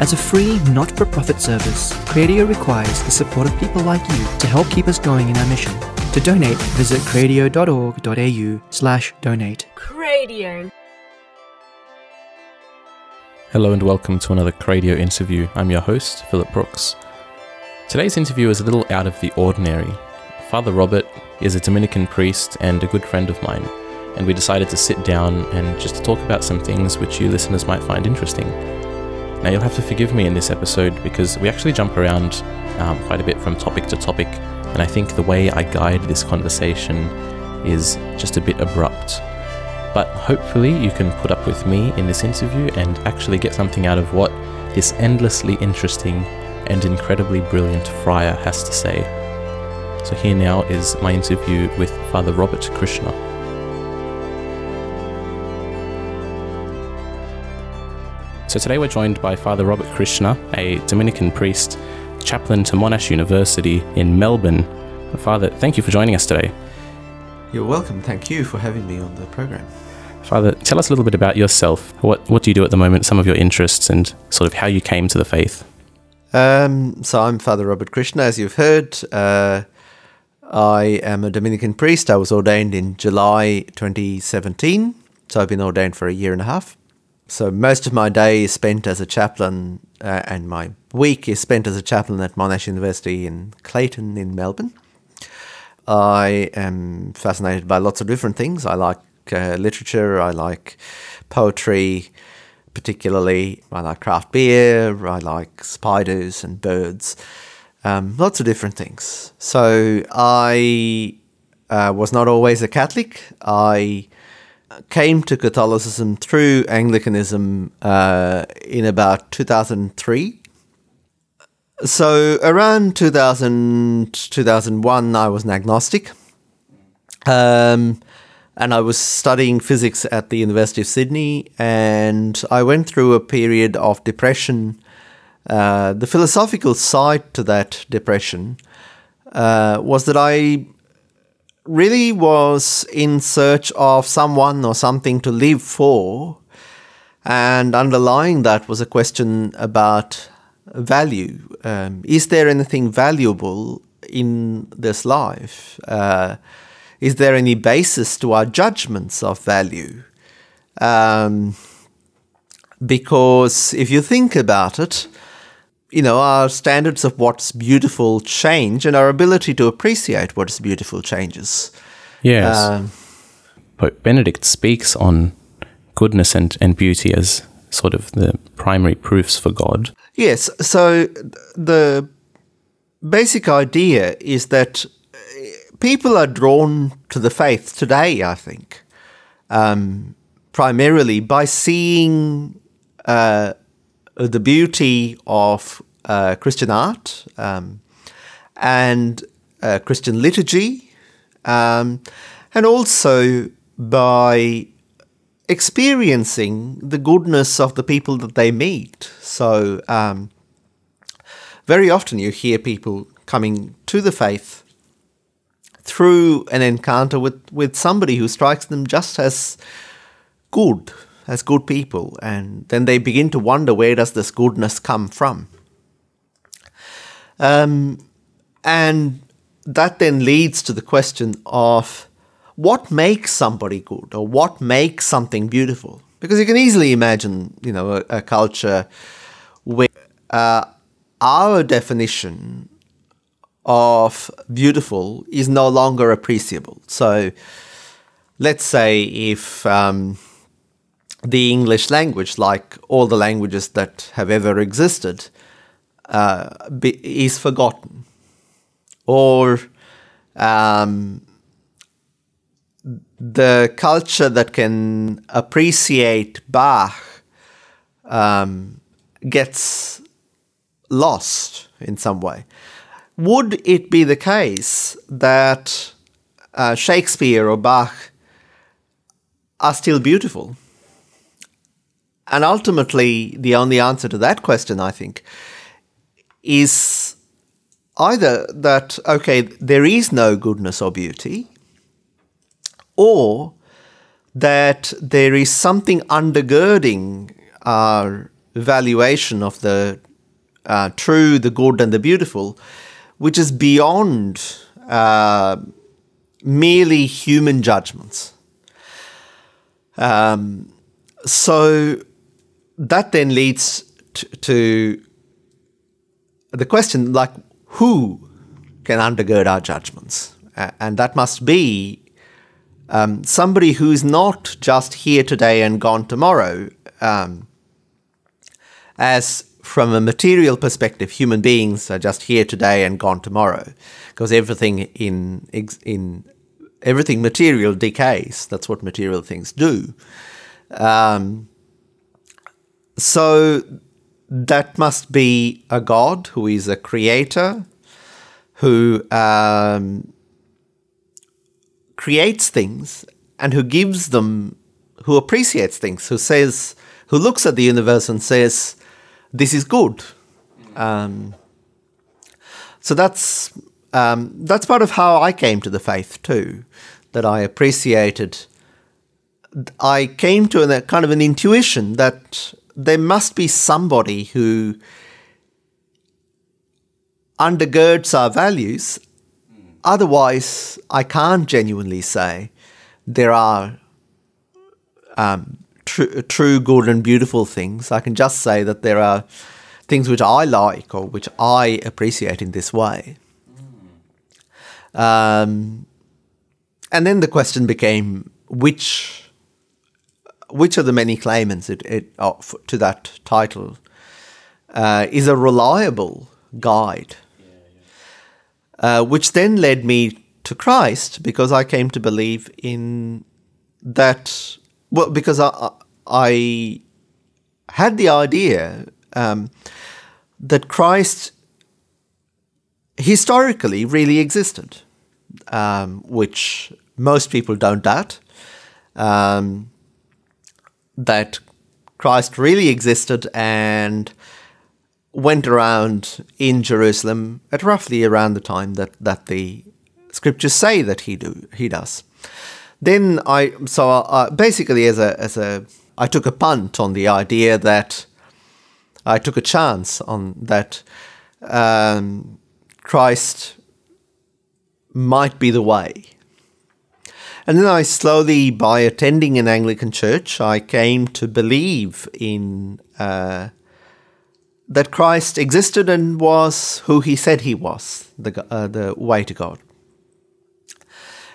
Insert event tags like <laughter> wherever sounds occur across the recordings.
As a free, not for profit service, Cradio requires the support of people like you to help keep us going in our mission. To donate, visit cradio.org.au slash donate. Cradio. Hello and welcome to another Cradio interview. I'm your host, Philip Brooks. Today's interview is a little out of the ordinary. Father Robert is a Dominican priest and a good friend of mine, and we decided to sit down and just talk about some things which you listeners might find interesting. Now, you'll have to forgive me in this episode because we actually jump around um, quite a bit from topic to topic, and I think the way I guide this conversation is just a bit abrupt. But hopefully, you can put up with me in this interview and actually get something out of what this endlessly interesting and incredibly brilliant friar has to say. So, here now is my interview with Father Robert Krishna. So today we're joined by Father Robert Krishna, a Dominican priest, chaplain to Monash University in Melbourne. Father, thank you for joining us today. You're welcome. Thank you for having me on the program. Father, tell us a little bit about yourself. What what do you do at the moment? Some of your interests and sort of how you came to the faith. Um, so I'm Father Robert Krishna, as you've heard. Uh, I am a Dominican priest. I was ordained in July 2017, so I've been ordained for a year and a half. So most of my day is spent as a chaplain, uh, and my week is spent as a chaplain at Monash University in Clayton, in Melbourne. I am fascinated by lots of different things. I like uh, literature. I like poetry, particularly. I like craft beer. I like spiders and birds. Um, lots of different things. So I uh, was not always a Catholic. I came to Catholicism through Anglicanism uh, in about 2003. So around 2000, 2001, I was an agnostic. Um, and I was studying physics at the University of Sydney, and I went through a period of depression. Uh, the philosophical side to that depression uh, was that I really was in search of someone or something to live for. And underlying that was a question about value. Um, is there anything valuable in this life? Uh, is there any basis to our judgments of value? Um, because if you think about it, you know, our standards of what's beautiful change and our ability to appreciate what is beautiful changes. Yes. Um, Pope Benedict speaks on goodness and, and beauty as sort of the primary proofs for God. Yes. So the basic idea is that people are drawn to the faith today, I think, um, primarily by seeing. Uh, the beauty of uh, Christian art um, and uh, Christian liturgy, um, and also by experiencing the goodness of the people that they meet. So, um, very often you hear people coming to the faith through an encounter with, with somebody who strikes them just as good as good people, and then they begin to wonder where does this goodness come from. Um, and that then leads to the question of what makes somebody good or what makes something beautiful. Because you can easily imagine, you know, a, a culture where uh, our definition of beautiful is no longer appreciable. So, let's say if um, the English language, like all the languages that have ever existed, uh, be, is forgotten. Or um, the culture that can appreciate Bach um, gets lost in some way. Would it be the case that uh, Shakespeare or Bach are still beautiful? And ultimately, the only answer to that question, I think, is either that, okay, there is no goodness or beauty, or that there is something undergirding our valuation of the uh, true, the good, and the beautiful, which is beyond uh, merely human judgments. Um, so that then leads to, to the question like, who can undergird our judgments? Uh, and that must be um, somebody who's not just here today and gone tomorrow. Um, as from a material perspective, human beings are just here today and gone tomorrow, because everything in in everything material decays. That's what material things do. Um, so that must be a God who is a creator, who um, creates things and who gives them, who appreciates things, who says, who looks at the universe and says, "This is good." Um, so that's um, that's part of how I came to the faith too, that I appreciated. I came to a kind of an intuition that there must be somebody who undergirds our values. Otherwise, I can't genuinely say there are um, tr- true, good, and beautiful things. I can just say that there are things which I like or which I appreciate in this way. Um, and then the question became which which of the many claimants it, it, oh, to that title uh, is a reliable guide, uh, which then led me to Christ because I came to believe in that. Well, because I, I had the idea um, that Christ historically really existed, um, which most people don't doubt. Um, that Christ really existed and went around in Jerusalem at roughly around the time that, that the scriptures say that he do he does. Then I so uh, basically as a as a I took a punt on the idea that I took a chance on that um, Christ might be the way. And then I slowly, by attending an Anglican church, I came to believe in uh, that Christ existed and was who he said he was, the, uh, the way to God.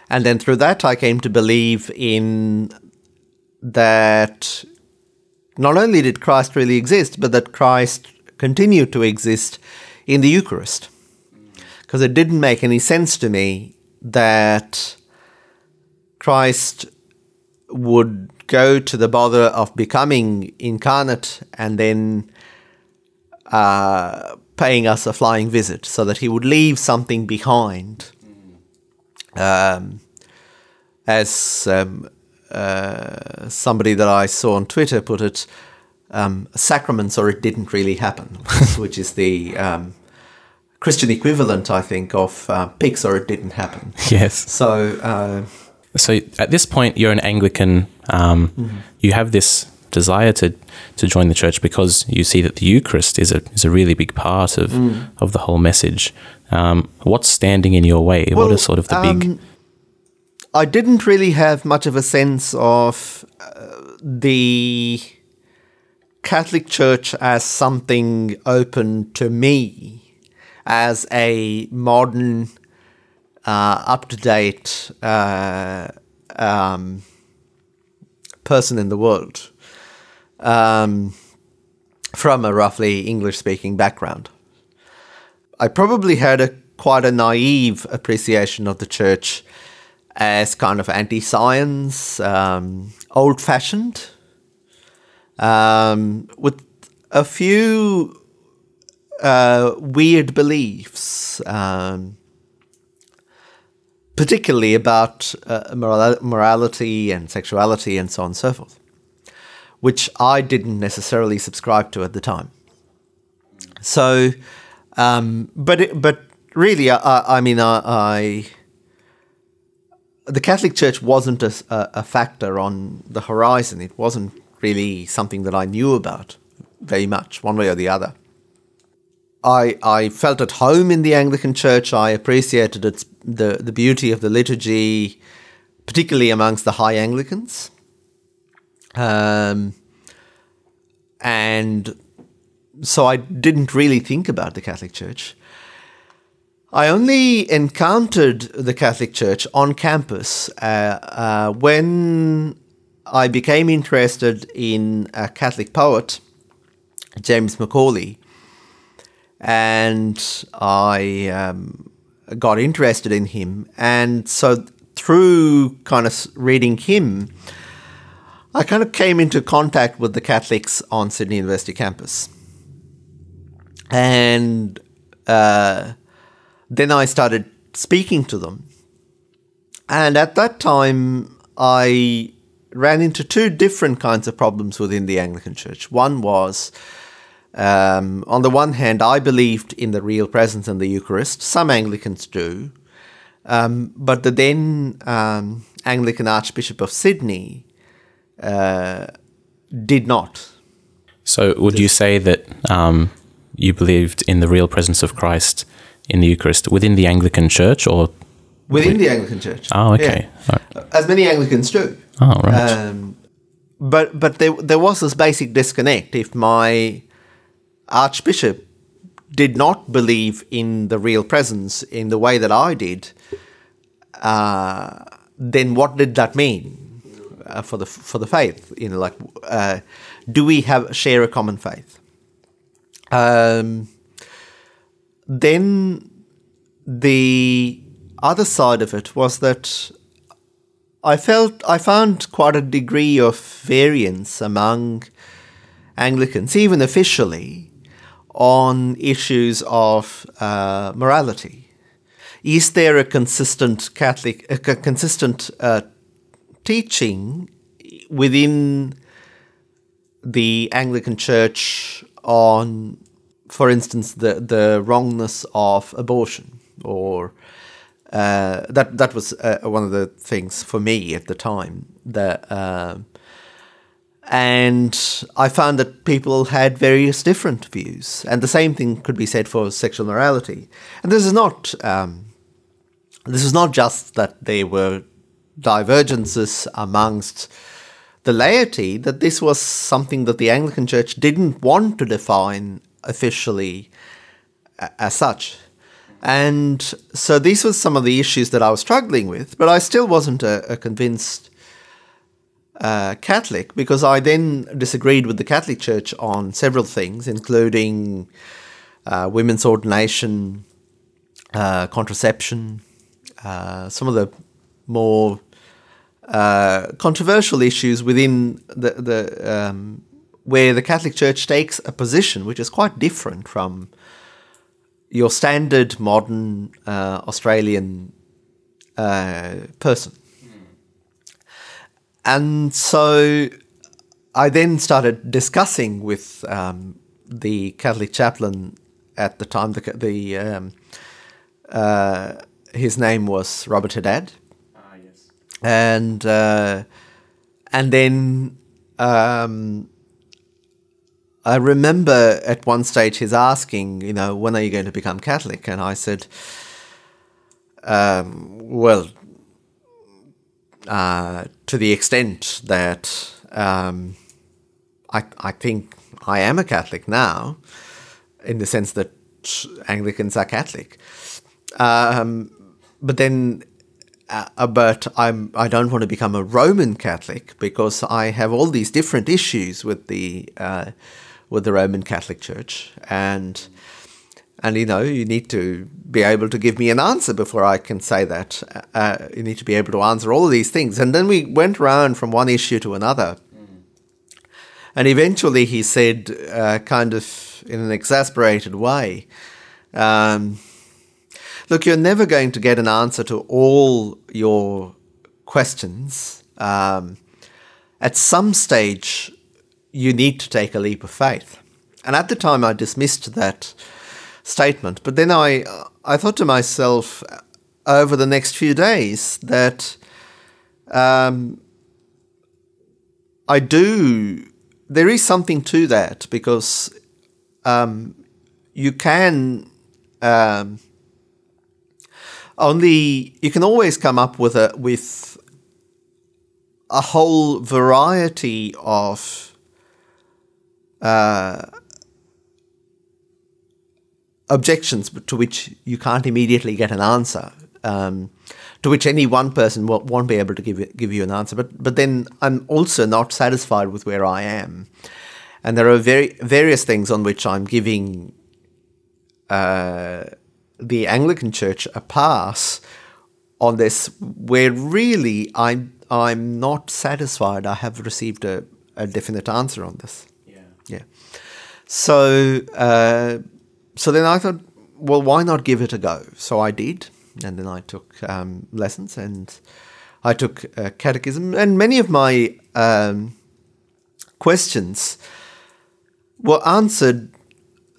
And then through that, I came to believe in that not only did Christ really exist, but that Christ continued to exist in the Eucharist because it didn't make any sense to me that Christ would go to the bother of becoming incarnate and then uh, paying us a flying visit so that he would leave something behind. Um, as um, uh, somebody that I saw on Twitter put it, um, sacraments or it didn't really happen, <laughs> which is the um, Christian equivalent, I think, of uh, pigs or it didn't happen. Yes. So, uh, so at this point, you're an Anglican. Um, mm-hmm. You have this desire to to join the church because you see that the Eucharist is a is a really big part of mm. of the whole message. Um, what's standing in your way? Well, what is sort of the big? Um, I didn't really have much of a sense of uh, the Catholic Church as something open to me as a modern, uh, up to date uh, um, person in the world um, from a roughly English speaking background. I probably had a quite a naive appreciation of the church as kind of anti science, um, old fashioned, um, with a few uh, weird beliefs, um, particularly about uh, moral- morality and sexuality and so on and so forth, which I didn't necessarily subscribe to at the time. So, um, but it, but really, I, I mean, I, I, the Catholic Church wasn't a, a factor on the horizon. It wasn't really something that I knew about very much, one way or the other. I, I felt at home in the Anglican Church. I appreciated its, the, the beauty of the liturgy, particularly amongst the high Anglicans. Um, and so I didn't really think about the Catholic Church. I only encountered the Catholic Church on campus uh, uh, when I became interested in a Catholic poet, James McAuley, and I um, got interested in him. And so, through kind of reading him, I kind of came into contact with the Catholics on Sydney University campus. And uh, then I started speaking to them. And at that time, I ran into two different kinds of problems within the Anglican Church. One was, um, on the one hand, I believed in the real presence in the Eucharist. Some Anglicans do. Um, but the then um, Anglican Archbishop of Sydney uh, did not. So, would you say that um, you believed in the real presence of Christ in the Eucharist within the Anglican Church or within the Anglican Church? Oh, okay. Yeah. Right. As many Anglicans do. Oh, right. Um, but but there there was this basic disconnect. If my Archbishop did not believe in the real presence in the way that I did, uh, then what did that mean uh, for the for the faith? You know, like, uh, do we have share a common faith? Um, then the other side of it was that I felt I found quite a degree of variance among Anglicans, even officially, on issues of uh, morality. Is there a consistent Catholic, a consistent uh, teaching within the Anglican Church on for instance, the the wrongness of abortion, or uh, that that was uh, one of the things for me at the time. That uh, and I found that people had various different views, and the same thing could be said for sexual morality. And this is not um, this is not just that there were divergences amongst the laity that this was something that the Anglican Church didn't want to define officially as such. And so these were some of the issues that I was struggling with, but I still wasn't a, a convinced uh, Catholic because I then disagreed with the Catholic Church on several things, including uh, women's ordination, uh, contraception, uh, some of the more uh, controversial issues within the, the um, where the Catholic Church takes a position which is quite different from your standard modern Australian person. And so I then started discussing with um, the Catholic chaplain at the time. The, the um, uh, his name was Robert Haddad. Ah, yes. And uh, and then um, I remember at one stage his asking, you know, when are you going to become Catholic? And I said, um, well, uh, to the extent that um, I, I think I am a Catholic now, in the sense that Anglicans are Catholic. Um, but then uh, but I'm I don't want to become a Roman Catholic because I have all these different issues with the uh, with the Roman Catholic Church, and and you know you need to be able to give me an answer before I can say that. Uh, you need to be able to answer all of these things, and then we went around from one issue to another, and eventually he said, uh, kind of in an exasperated way. Um, Look, you're never going to get an answer to all your questions. Um, at some stage, you need to take a leap of faith. And at the time, I dismissed that statement. But then I, I thought to myself over the next few days that um, I do there is something to that because um, you can um, only you can always come up with a with a whole variety of uh, objections to which you can't immediately get an answer. Um, to which any one person won't, won't be able to give you, give you an answer. But but then I'm also not satisfied with where I am, and there are very various things on which I'm giving uh, the Anglican Church a pass on this, where really I'm I'm not satisfied. I have received a, a definite answer on this. Yeah. Yeah. So uh, so then I thought, well, why not give it a go? So I did, and then I took um, lessons and I took uh, catechism, and many of my um, questions were answered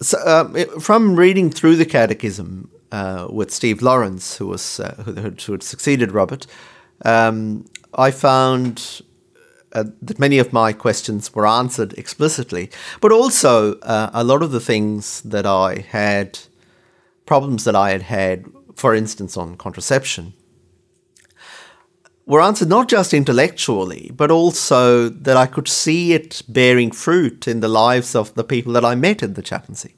so, uh, from reading through the catechism uh, with Steve Lawrence, who was uh, who, who had succeeded Robert. Um, I found uh, that many of my questions were answered explicitly, but also uh, a lot of the things that I had, problems that I had had, for instance, on contraception, were answered not just intellectually, but also that I could see it bearing fruit in the lives of the people that I met in the chaplaincy.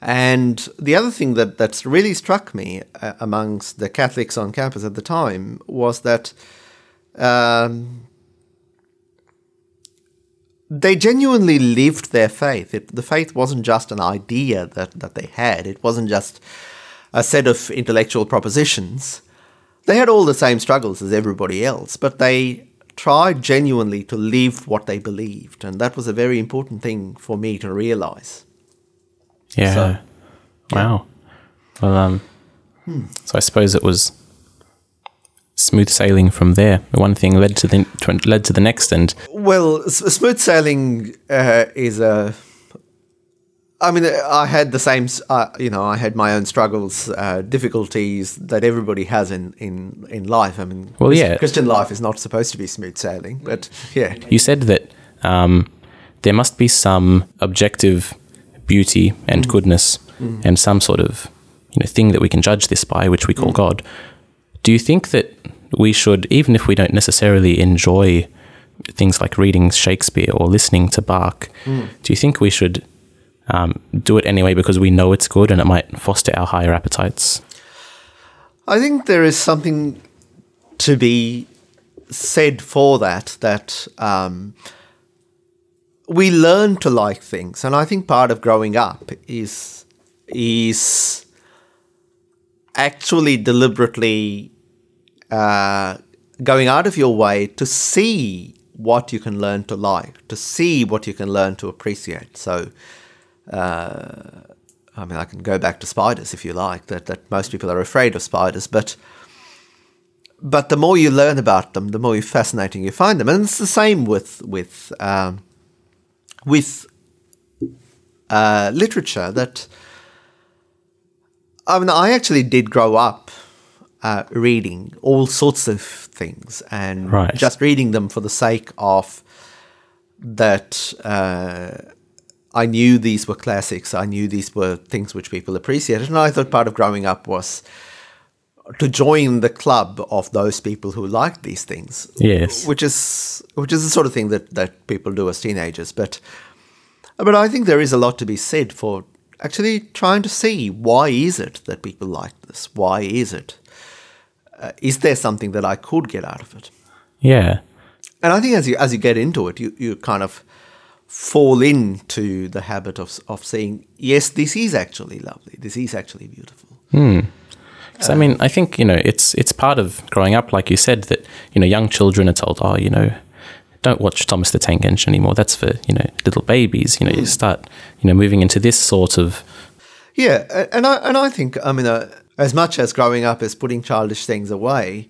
And the other thing that, that's really struck me uh, amongst the Catholics on campus at the time was that um, they genuinely lived their faith. It, the faith wasn't just an idea that, that they had, it wasn't just a set of intellectual propositions. They had all the same struggles as everybody else, but they tried genuinely to live what they believed. And that was a very important thing for me to realize. Yeah. So- wow. Well, um, so I suppose it was smooth sailing from there. One thing led to the led to the next, and Well, s- smooth sailing uh, is a. I mean, I had the same. Uh, you know, I had my own struggles, uh, difficulties that everybody has in, in, in life. I mean, Well, yeah. Christian life is not supposed to be smooth sailing, but <laughs> yeah, you said that um, there must be some objective beauty and goodness and some sort of you know thing that we can judge this by, which we call God. Do you think that we should, even if we don't necessarily enjoy things like reading Shakespeare or listening to Bach, do you think we should um, do it anyway because we know it's good and it might foster our higher appetites? I think there is something to be said for that. That um, we learn to like things, and I think part of growing up is is actually deliberately uh, going out of your way to see what you can learn to like, to see what you can learn to appreciate. So. Uh, I mean, I can go back to spiders if you like. That that most people are afraid of spiders, but but the more you learn about them, the more fascinating you find them, and it's the same with with um, with uh, literature. That I mean, I actually did grow up uh, reading all sorts of things, and Right. just reading them for the sake of that. Uh, I knew these were classics. I knew these were things which people appreciated, and I thought part of growing up was to join the club of those people who liked these things. Yes. which is which is the sort of thing that that people do as teenagers. But but I think there is a lot to be said for actually trying to see why is it that people like this? Why is it? Uh, is there something that I could get out of it? Yeah. And I think as you as you get into it, you, you kind of fall into the habit of of saying, yes, this is actually lovely. This is actually beautiful. Because I mean, I think you know, it's it's part of growing up, like you said, that you know, young children are told, oh, you know, don't watch Thomas the Tank Engine anymore. That's for you know little babies. You know, you start you know moving into this sort of Yeah, and I and I think I mean, uh, as much as growing up is putting childish things away,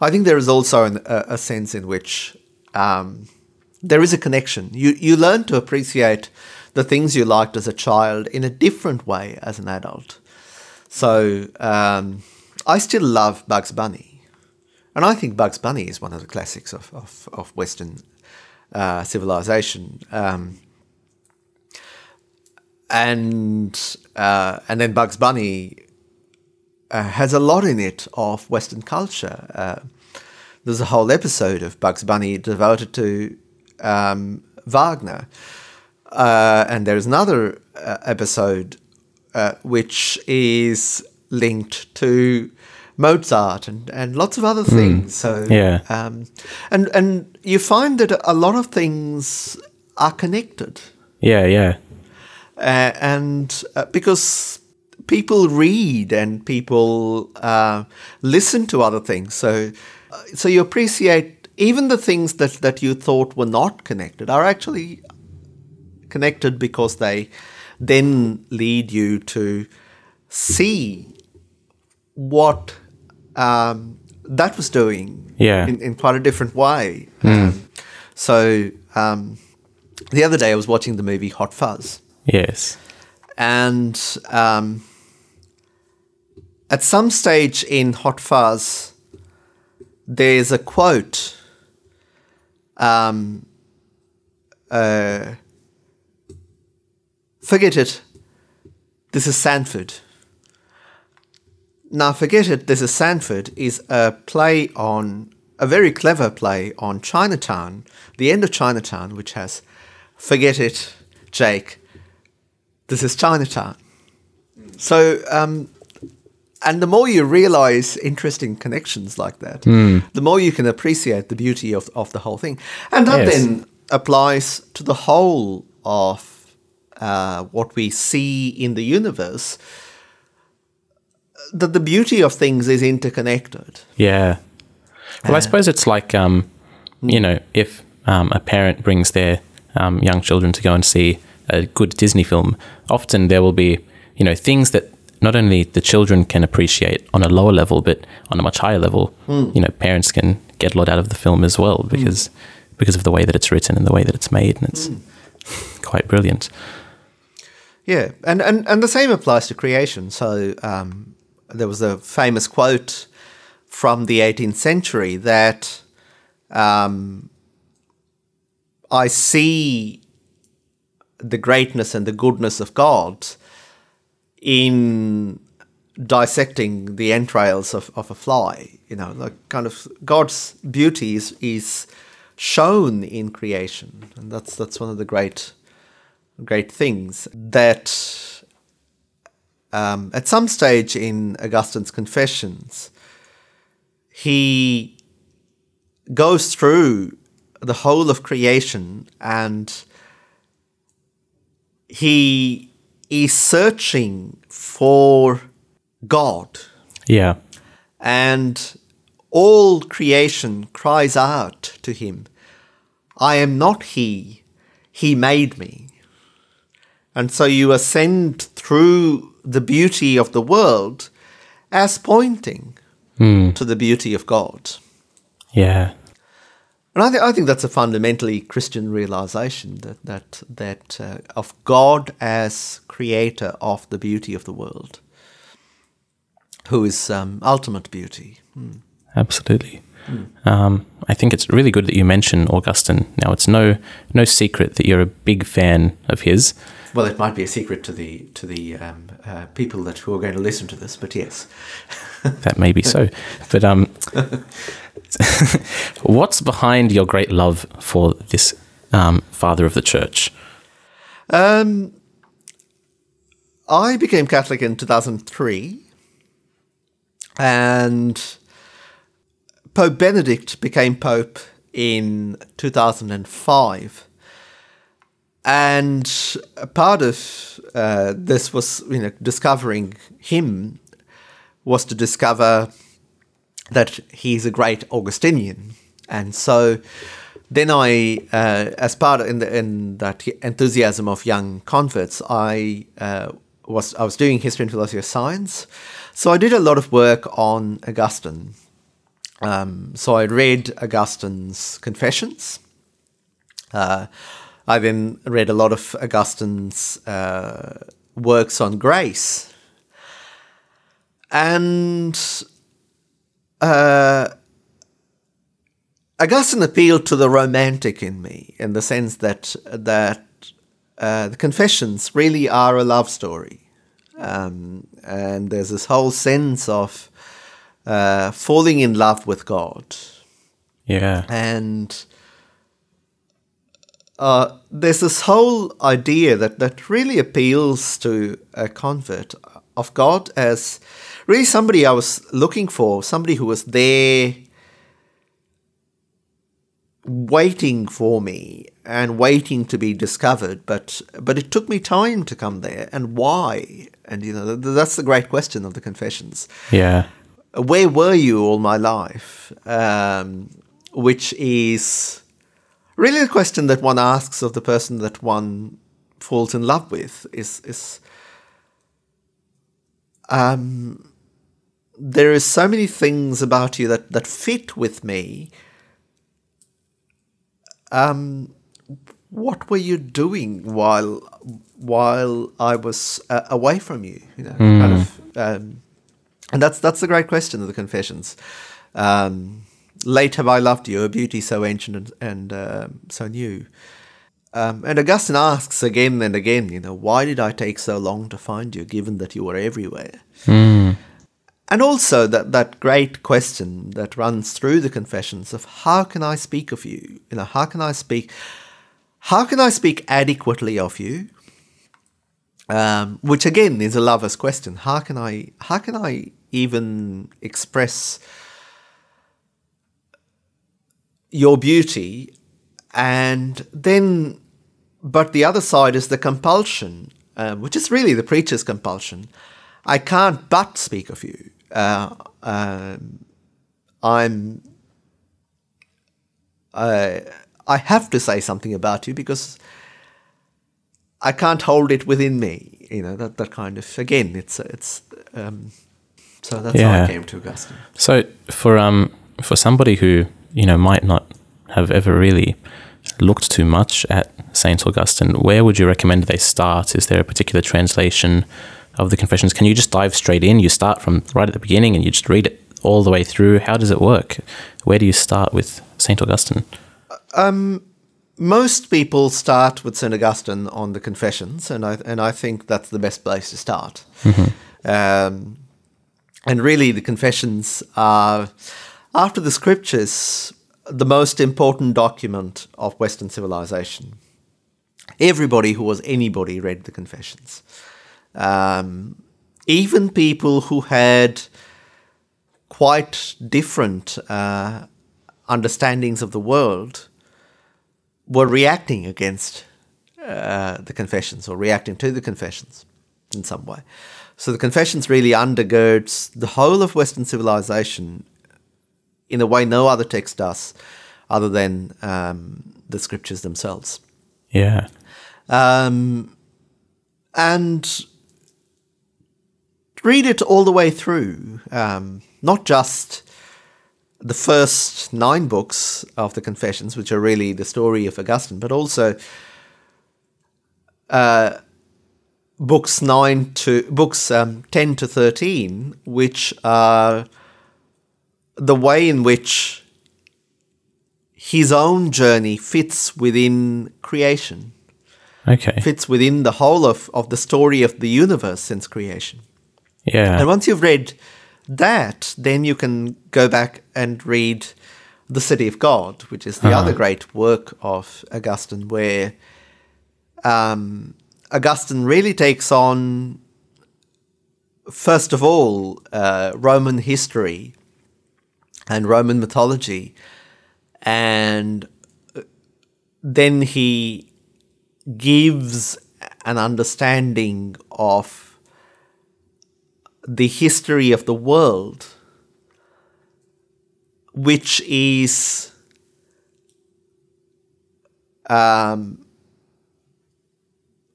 I think there is also an, a, a sense in which um, there is a connection. You you learn to appreciate the things you liked as a child in a different way as an adult. So um, I still love Bugs Bunny, and I think Bugs Bunny is one of the classics of of, of Western uh, civilization. Um, and uh, and then Bugs Bunny uh, has a lot in it of Western culture. Uh, there's a whole episode of Bugs Bunny devoted to um, Wagner, uh, and there's another uh, episode uh, which is linked to Mozart and, and lots of other things. So Yeah. um, and and you find that a lot of things are connected Yeah, yeah. uh, and uh, because people read and people uh, listen to other things, so so you appreciate even the things that that you thought were not connected are actually connected because they then lead you to see what um, that was doing Yeah. in, in quite a different way. Um, so um, the other day I was watching the movie Hot Fuzz Yes. and um, at some stage in Hot Fuzz, there's a quote. Um, uh, forget it. This is Sandford. Now, forget it. This is Sandford is a play on a very clever play on Chinatown, the end of Chinatown, which has "Forget it, Jake." this is Chinatown. So, um, and the more you realize interesting connections like that, the more you can appreciate the beauty of, of the whole thing. And that Yes. then applies to the whole of uh, what we see in the universe. That the beauty of things is interconnected. Yeah. Well, I suppose it's like, um, you know, if um, a parent brings their um, young children to go and see a good Disney film, often there will be, you know, things that not only the children can appreciate on a lower level, but on a much higher level, you know, parents can get a lot out of the film as well because because of the way that it's written and the way that it's made, and it's <laughs> quite brilliant. Yeah, and, and, and the same applies to creation. So um, there was a famous quote from the 18th century that um, I see the greatness and the goodness of God in dissecting the entrails of, of a fly. You know, like kind of God's beauty is, is shown in creation, and that's that's one of the great great things that um, at some stage in Augustine's Confessions, he goes through the whole of creation and he is searching for God Yeah. and all creation cries out to him, I am not he, he made me. And so you ascend through the beauty of the world as pointing hmm. to the beauty of God. Yeah. And I, th- I think that's a fundamentally Christian realization that that that uh, of God as creator of the beauty of the world, who is um, ultimate beauty. Absolutely. Um, I think it's really good that you mention Augustine. Now, it's no no secret that you're a big fan of his. Well, it might be a secret to the to the um, uh, people that who are going to listen to this, but yes, That may be so, <laughs> but um, <laughs> what's behind your great love for this um, father of the church? um, I became Catholic in two thousand three, and Pope Benedict became Pope in two thousand and part of uh, this was, you know, discovering him was to discover that he's a great Augustinian, and so then I, uh, as part in, the, in that enthusiasm of young converts, I uh, was I was doing history and philosophy of science, so I did a lot of work on Augustine. Um, so I read Augustine's Confessions. Uh, I then read a lot of Augustine's uh, works on grace. And uh, Augustine appealed to the romantic in me in the sense that that uh, the Confessions really are a love story, um, and there's this whole sense of uh, falling in love with God, Yeah. and uh, there's this whole idea that, that really appeals to a convert of God as really somebody I was looking for, somebody who was there waiting for me and waiting to be discovered but but it took me time to come there and why and you know that's the great question of the confessions Yeah. where were you all my life? Um, which is really the question that one asks of the person that one falls in love with. Is is um, there is so many things about you that that fit with me. Um, what were you doing while while I was uh, away from you? You know, kind of. Um, and that's that's the great question of the Confessions. Um, Late have I loved you, a beauty so ancient and, and um so new. Um, and Augustine asks again and again, you know, why did I take so long to find you, given that you were everywhere? And also that, that great question that runs through the Confessions of how can I speak of you? You know, how can I speak? How can I speak adequately of you? um, which again is a lover's question. How can I how can I even express your beauty, and then, but the other side is the compulsion, um, which is really the preacher's compulsion. I can't but speak of you. Uh, um, I'm. I I have to say something about you because I can't hold it within me. You know that that kind of again. It's it's um, so that's how I came to Augustine. So for um for somebody who you know might not have ever really looked too much at Saint Augustine, where would you recommend they start? Is there a particular translation of the Confessions? Can you just dive straight in? You start from right at the beginning and you just read it all the way through. How does it work? Where do you start with Saint Augustine? Most people start with Saint Augustine on the Confessions, and I and I think that's the best place to start. Um, and really, the Confessions are, after the Scriptures, the most important document of Western civilization. Everybody who was anybody read the Confessions. Um, even people who had quite different uh, understandings of the world were reacting against uh, the confessions or reacting to the confessions in some way. So the confessions really undergirds the whole of Western civilization in a way no other text does, other than um, the scriptures themselves. Yeah. Um, and read it all the way through, um, not just the first nine books of the Confessions, which are really the story of Augustine, but also uh, books nine to books um, ten to thirteen, which are the way in which his own journey fits within creation Okay. fits within the whole of, of the story of the universe since creation. Yeah. And once you've read that, then you can go back and read The City of God, which is the other great work of Augustine, where um, Augustine really takes on, first of all, uh, Roman history and Roman mythology, and uh, then he gives an understanding of the history of the world, which is um,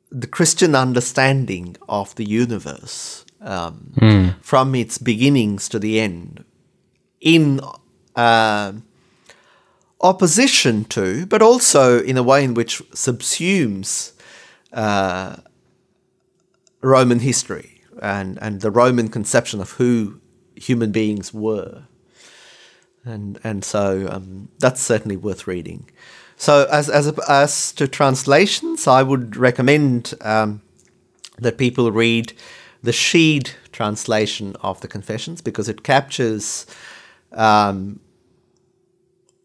the Christian understanding of the universe um, from its beginnings to the end, in uh, opposition to, but also in a way in which subsumes uh, Roman history and, and the Roman conception of who human beings were. and and so um, that's certainly worth reading. So as as as to translations, I would recommend um, that people read the Sheed translation of the Confessions because it captures um,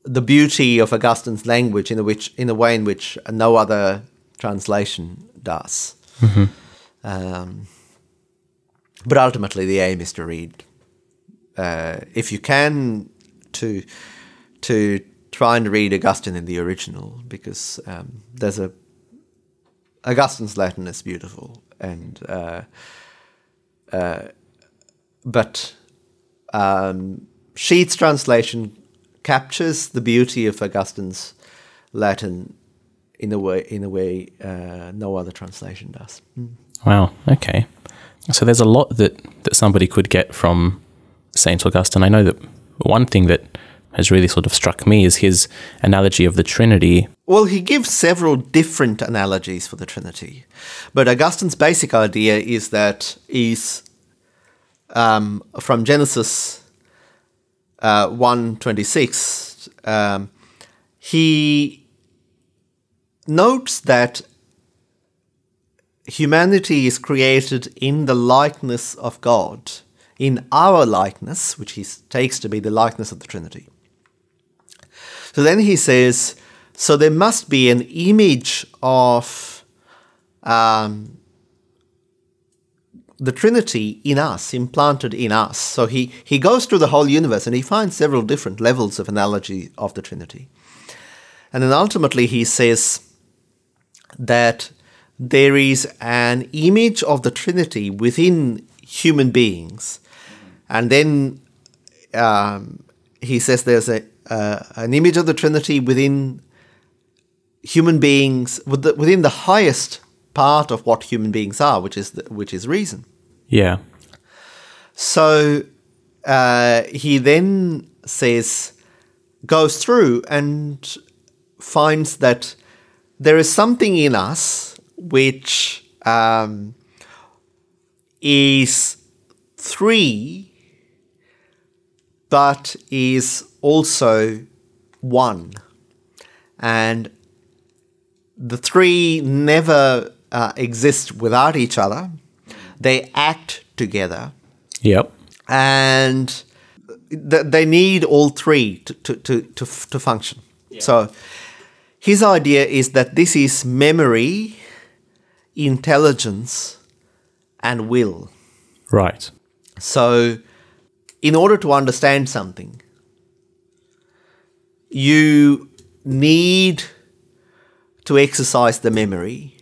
the beauty of Augustine's language in a which in a way in which no other translation does. Um, but ultimately, the aim is to read, uh, if you can, to to try and read Augustine in the original because um, there's a Augustine's Latin is beautiful and uh, uh, but um, translation captures the beauty of Augustine's Latin in a way in a way uh, no other translation does. Wow. Okay. So there's a lot that that somebody could get from Saint Augustine. I know that one thing that has really sort of struck me is his analogy of the Trinity. Well, he gives several different analogies for the Trinity, but Augustine's basic idea is that is um, from Genesis uh, one twenty six. Um, he notes that humanity is created in the likeness of God, in our likeness, which he takes to be the likeness of the Trinity. So then he says, so there must be an image of um, the Trinity in us, implanted in us. So he, he goes through the whole universe and he finds several different levels of analogy of the Trinity. And then ultimately he says that there is an image of the Trinity within human beings. And then um, he says there's a, uh, an image of the Trinity within human beings, within the highest part of what human beings are, which is the, which is reason. Yeah. So uh, he then says, goes through and finds that there is something in us which um, is three, but is also one. And the three never uh, exist without each other, they act together Yep. and th- they need all three to, to, to, to, f- to function. So his idea is that this is memory, intelligence, and will. Right. So, in order to understand something, you need to exercise the memory.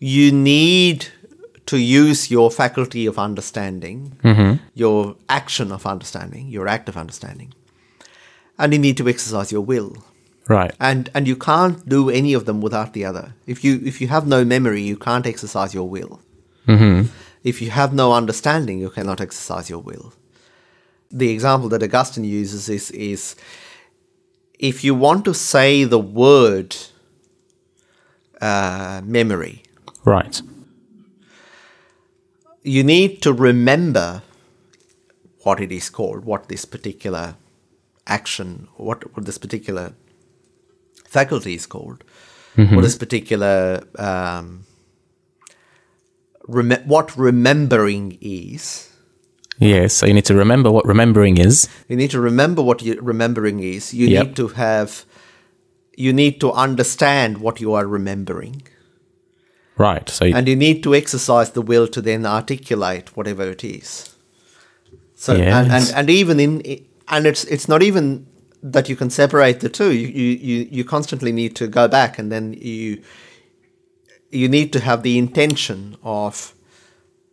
You need to use your faculty of understanding, mm-hmm. your action of understanding, your act of understanding. And you need to exercise your will. Right. And and you can't do any of them without the other. If you if you have no memory, you can't exercise your will. If you have no understanding, you cannot exercise your will. The example that Augustine uses is is if you want to say the word uh, memory, Right. you need to remember what it is called, what this particular action, what, what this particular faculty is called, what this particular um, rem- what remembering is. Yes. So you need to remember what remembering is. You need to remember what you, remembering is. You Yep. need to have. You need to understand what you are remembering, Right. So you, and you need to exercise the will to then articulate whatever it is. So and, and, and even in and it's it's not even that you can separate the two. You, you you constantly need to go back and then you you need to have the intention of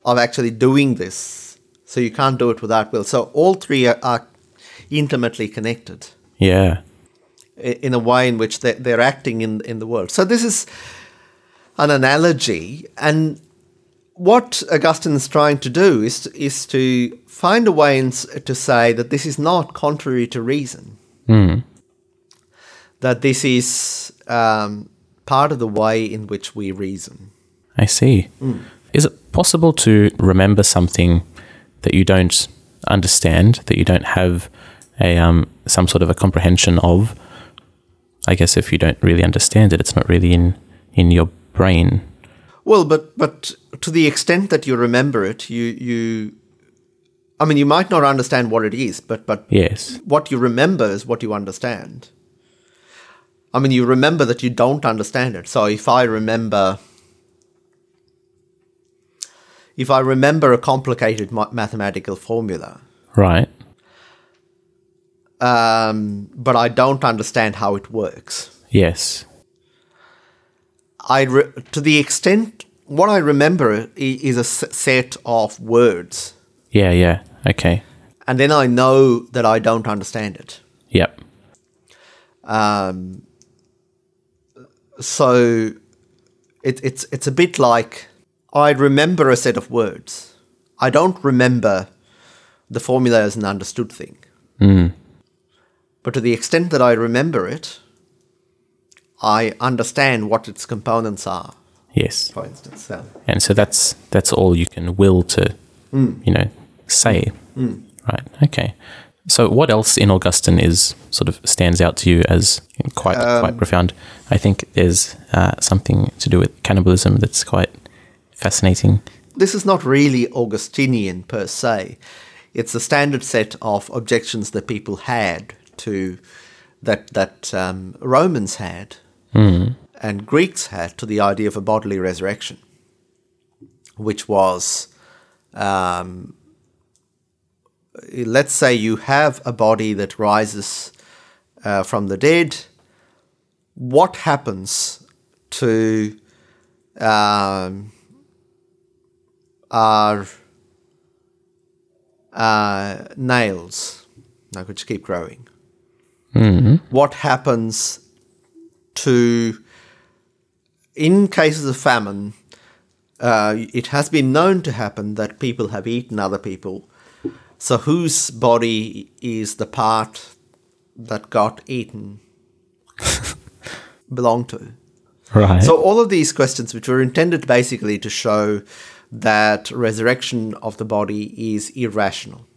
of actually doing this. So you can't do it without will. So all three are, are intimately connected yeah. in a way in which they're, they're acting in in the world. So this is an analogy, and what Augustine is trying to do is to, is to find a way in, to say that this is not contrary to reason. That this is um, part of the way in which we reason. I see. Is it possible to remember something that you don't understand, that you don't have a um, some sort of a comprehension of. I guess if you don't really understand it, it's not really in in your brain. Well, but but to the extent that you remember it, you you I mean you might not understand what it is, but but Yes. what you remember is what you understand. I mean you remember that you don't understand it. So if I remember if I remember a complicated ma- mathematical formula, Right. um, but I don't understand how it works, Yes. I re- to the extent what I remember is a s- set of words, Yeah. Yeah. Okay. and then I know that I don't understand it. Yep. Um, so it, it's it's a bit like I remember a set of words. I don't remember the formula as an understood thing. Mm. But to the extent that I remember it, I understand what its components are. Yes. For instance, so. And so that's that's all you can will to, you know, say. Right. Okay. So what else in Augustine is sort of stands out to you as quite quite profound? I think there's uh, something to do with cannibalism that's quite fascinating. this is not really Augustinian per se. It's a standard set of objections that people had to that that um, Romans had and Greeks had to the idea of a bodily resurrection, which was, um, let's say, you have a body that rises uh, from the dead. What happens to um, are uh, nails, like which keep growing. What happens to, in cases of famine, uh, it has been known to happen that people have eaten other people. So, whose body is the part that got eaten <laughs> belong to? Right. So all of these questions, which were intended basically to show that resurrection of the body is irrational,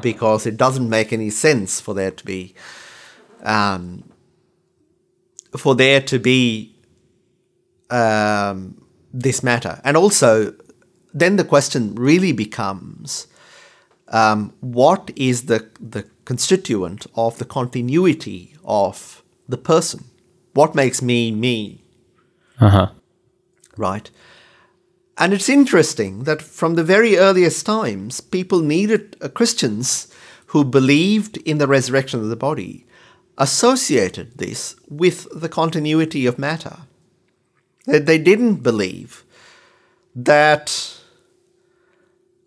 because it doesn't make any sense for there to be, um, for there to be um, this matter, and also then the question really becomes. Um, what is the, the constituent of the continuity of the person? What makes me me? uh huh. right? And it's interesting that from the very earliest times, people needed uh, Christians who believed in the resurrection of the body, associated this with the continuity of matter. They, they didn't believe that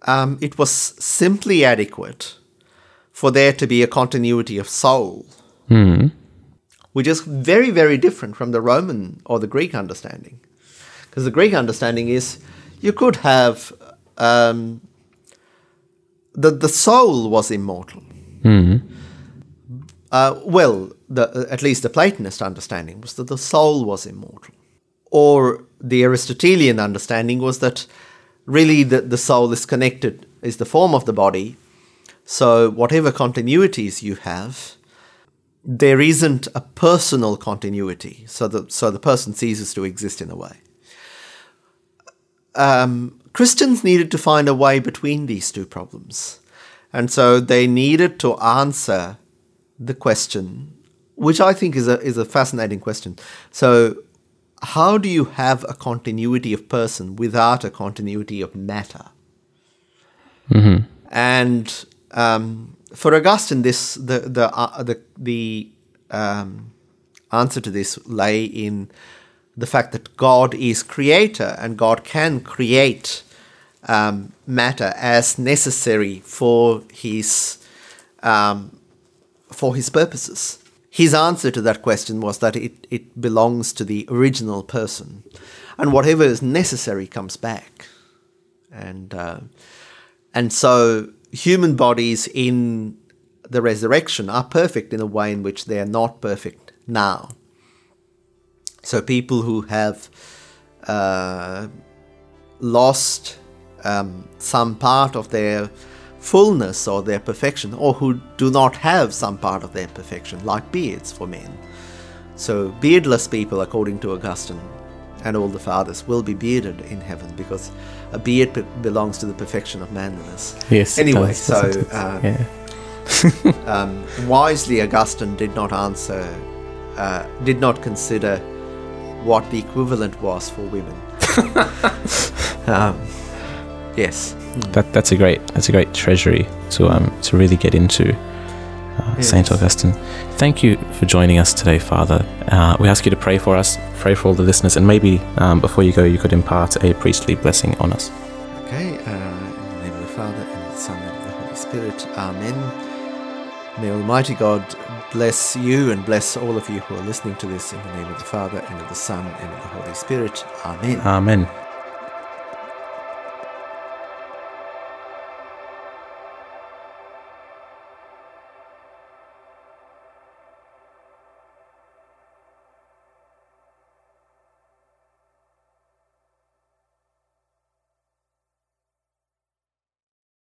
um, it was simply adequate for there to be a continuity of soul which is very, very different from the Roman or the Greek understanding. Because the Greek understanding is you could have um, the the soul was immortal. Uh, well, the, at least the Platonist understanding was that the soul was immortal, or the Aristotelian understanding was that really the, the soul is connected, is the form of the body. So whatever continuities you have, there isn't a personal continuity, so the so the person ceases to exist in a way. Um, Christians needed to find a way between these two problems, and so they needed to answer the question, which I think is a is a fascinating question. So, how do you have a continuity of person without a continuity of matter? And um, for Augustine, this the the uh, the the um, answer to this lay in the fact that God is creator and God can create um, matter as necessary for his um, for his purposes. His answer to that question was that it, it belongs to the original person, and whatever is necessary comes back, and uh, and so human bodies in the resurrection are perfect in a way in which they are not perfect now. So people who have uh, lost um, some part of their fullness or their perfection, or who do not have some part of their perfection, like beards for men. So, beardless people, according to Augustine and all the fathers, will be bearded in heaven because a beard be- belongs to the perfection of manliness. Yes. Anyway, does, so <laughs> um, yeah. um, wisely Augustine did not answer, uh, did not consider what the equivalent was for women. <laughs> um, yes. That, that's a great that's a great treasury to um to really get into. Uh, Saint Augustine, thank you for joining us today, Father. Uh, we ask you to pray for us, pray for all the listeners, and maybe um, before you go, you could impart a priestly blessing on us. Okay, uh, in the name of the Father, and the Son, and the Holy Spirit. Amen. May Almighty God bless you and bless all of you who are listening to this in the name of the Father, and of the Son, and of the Holy Spirit. Amen. Amen.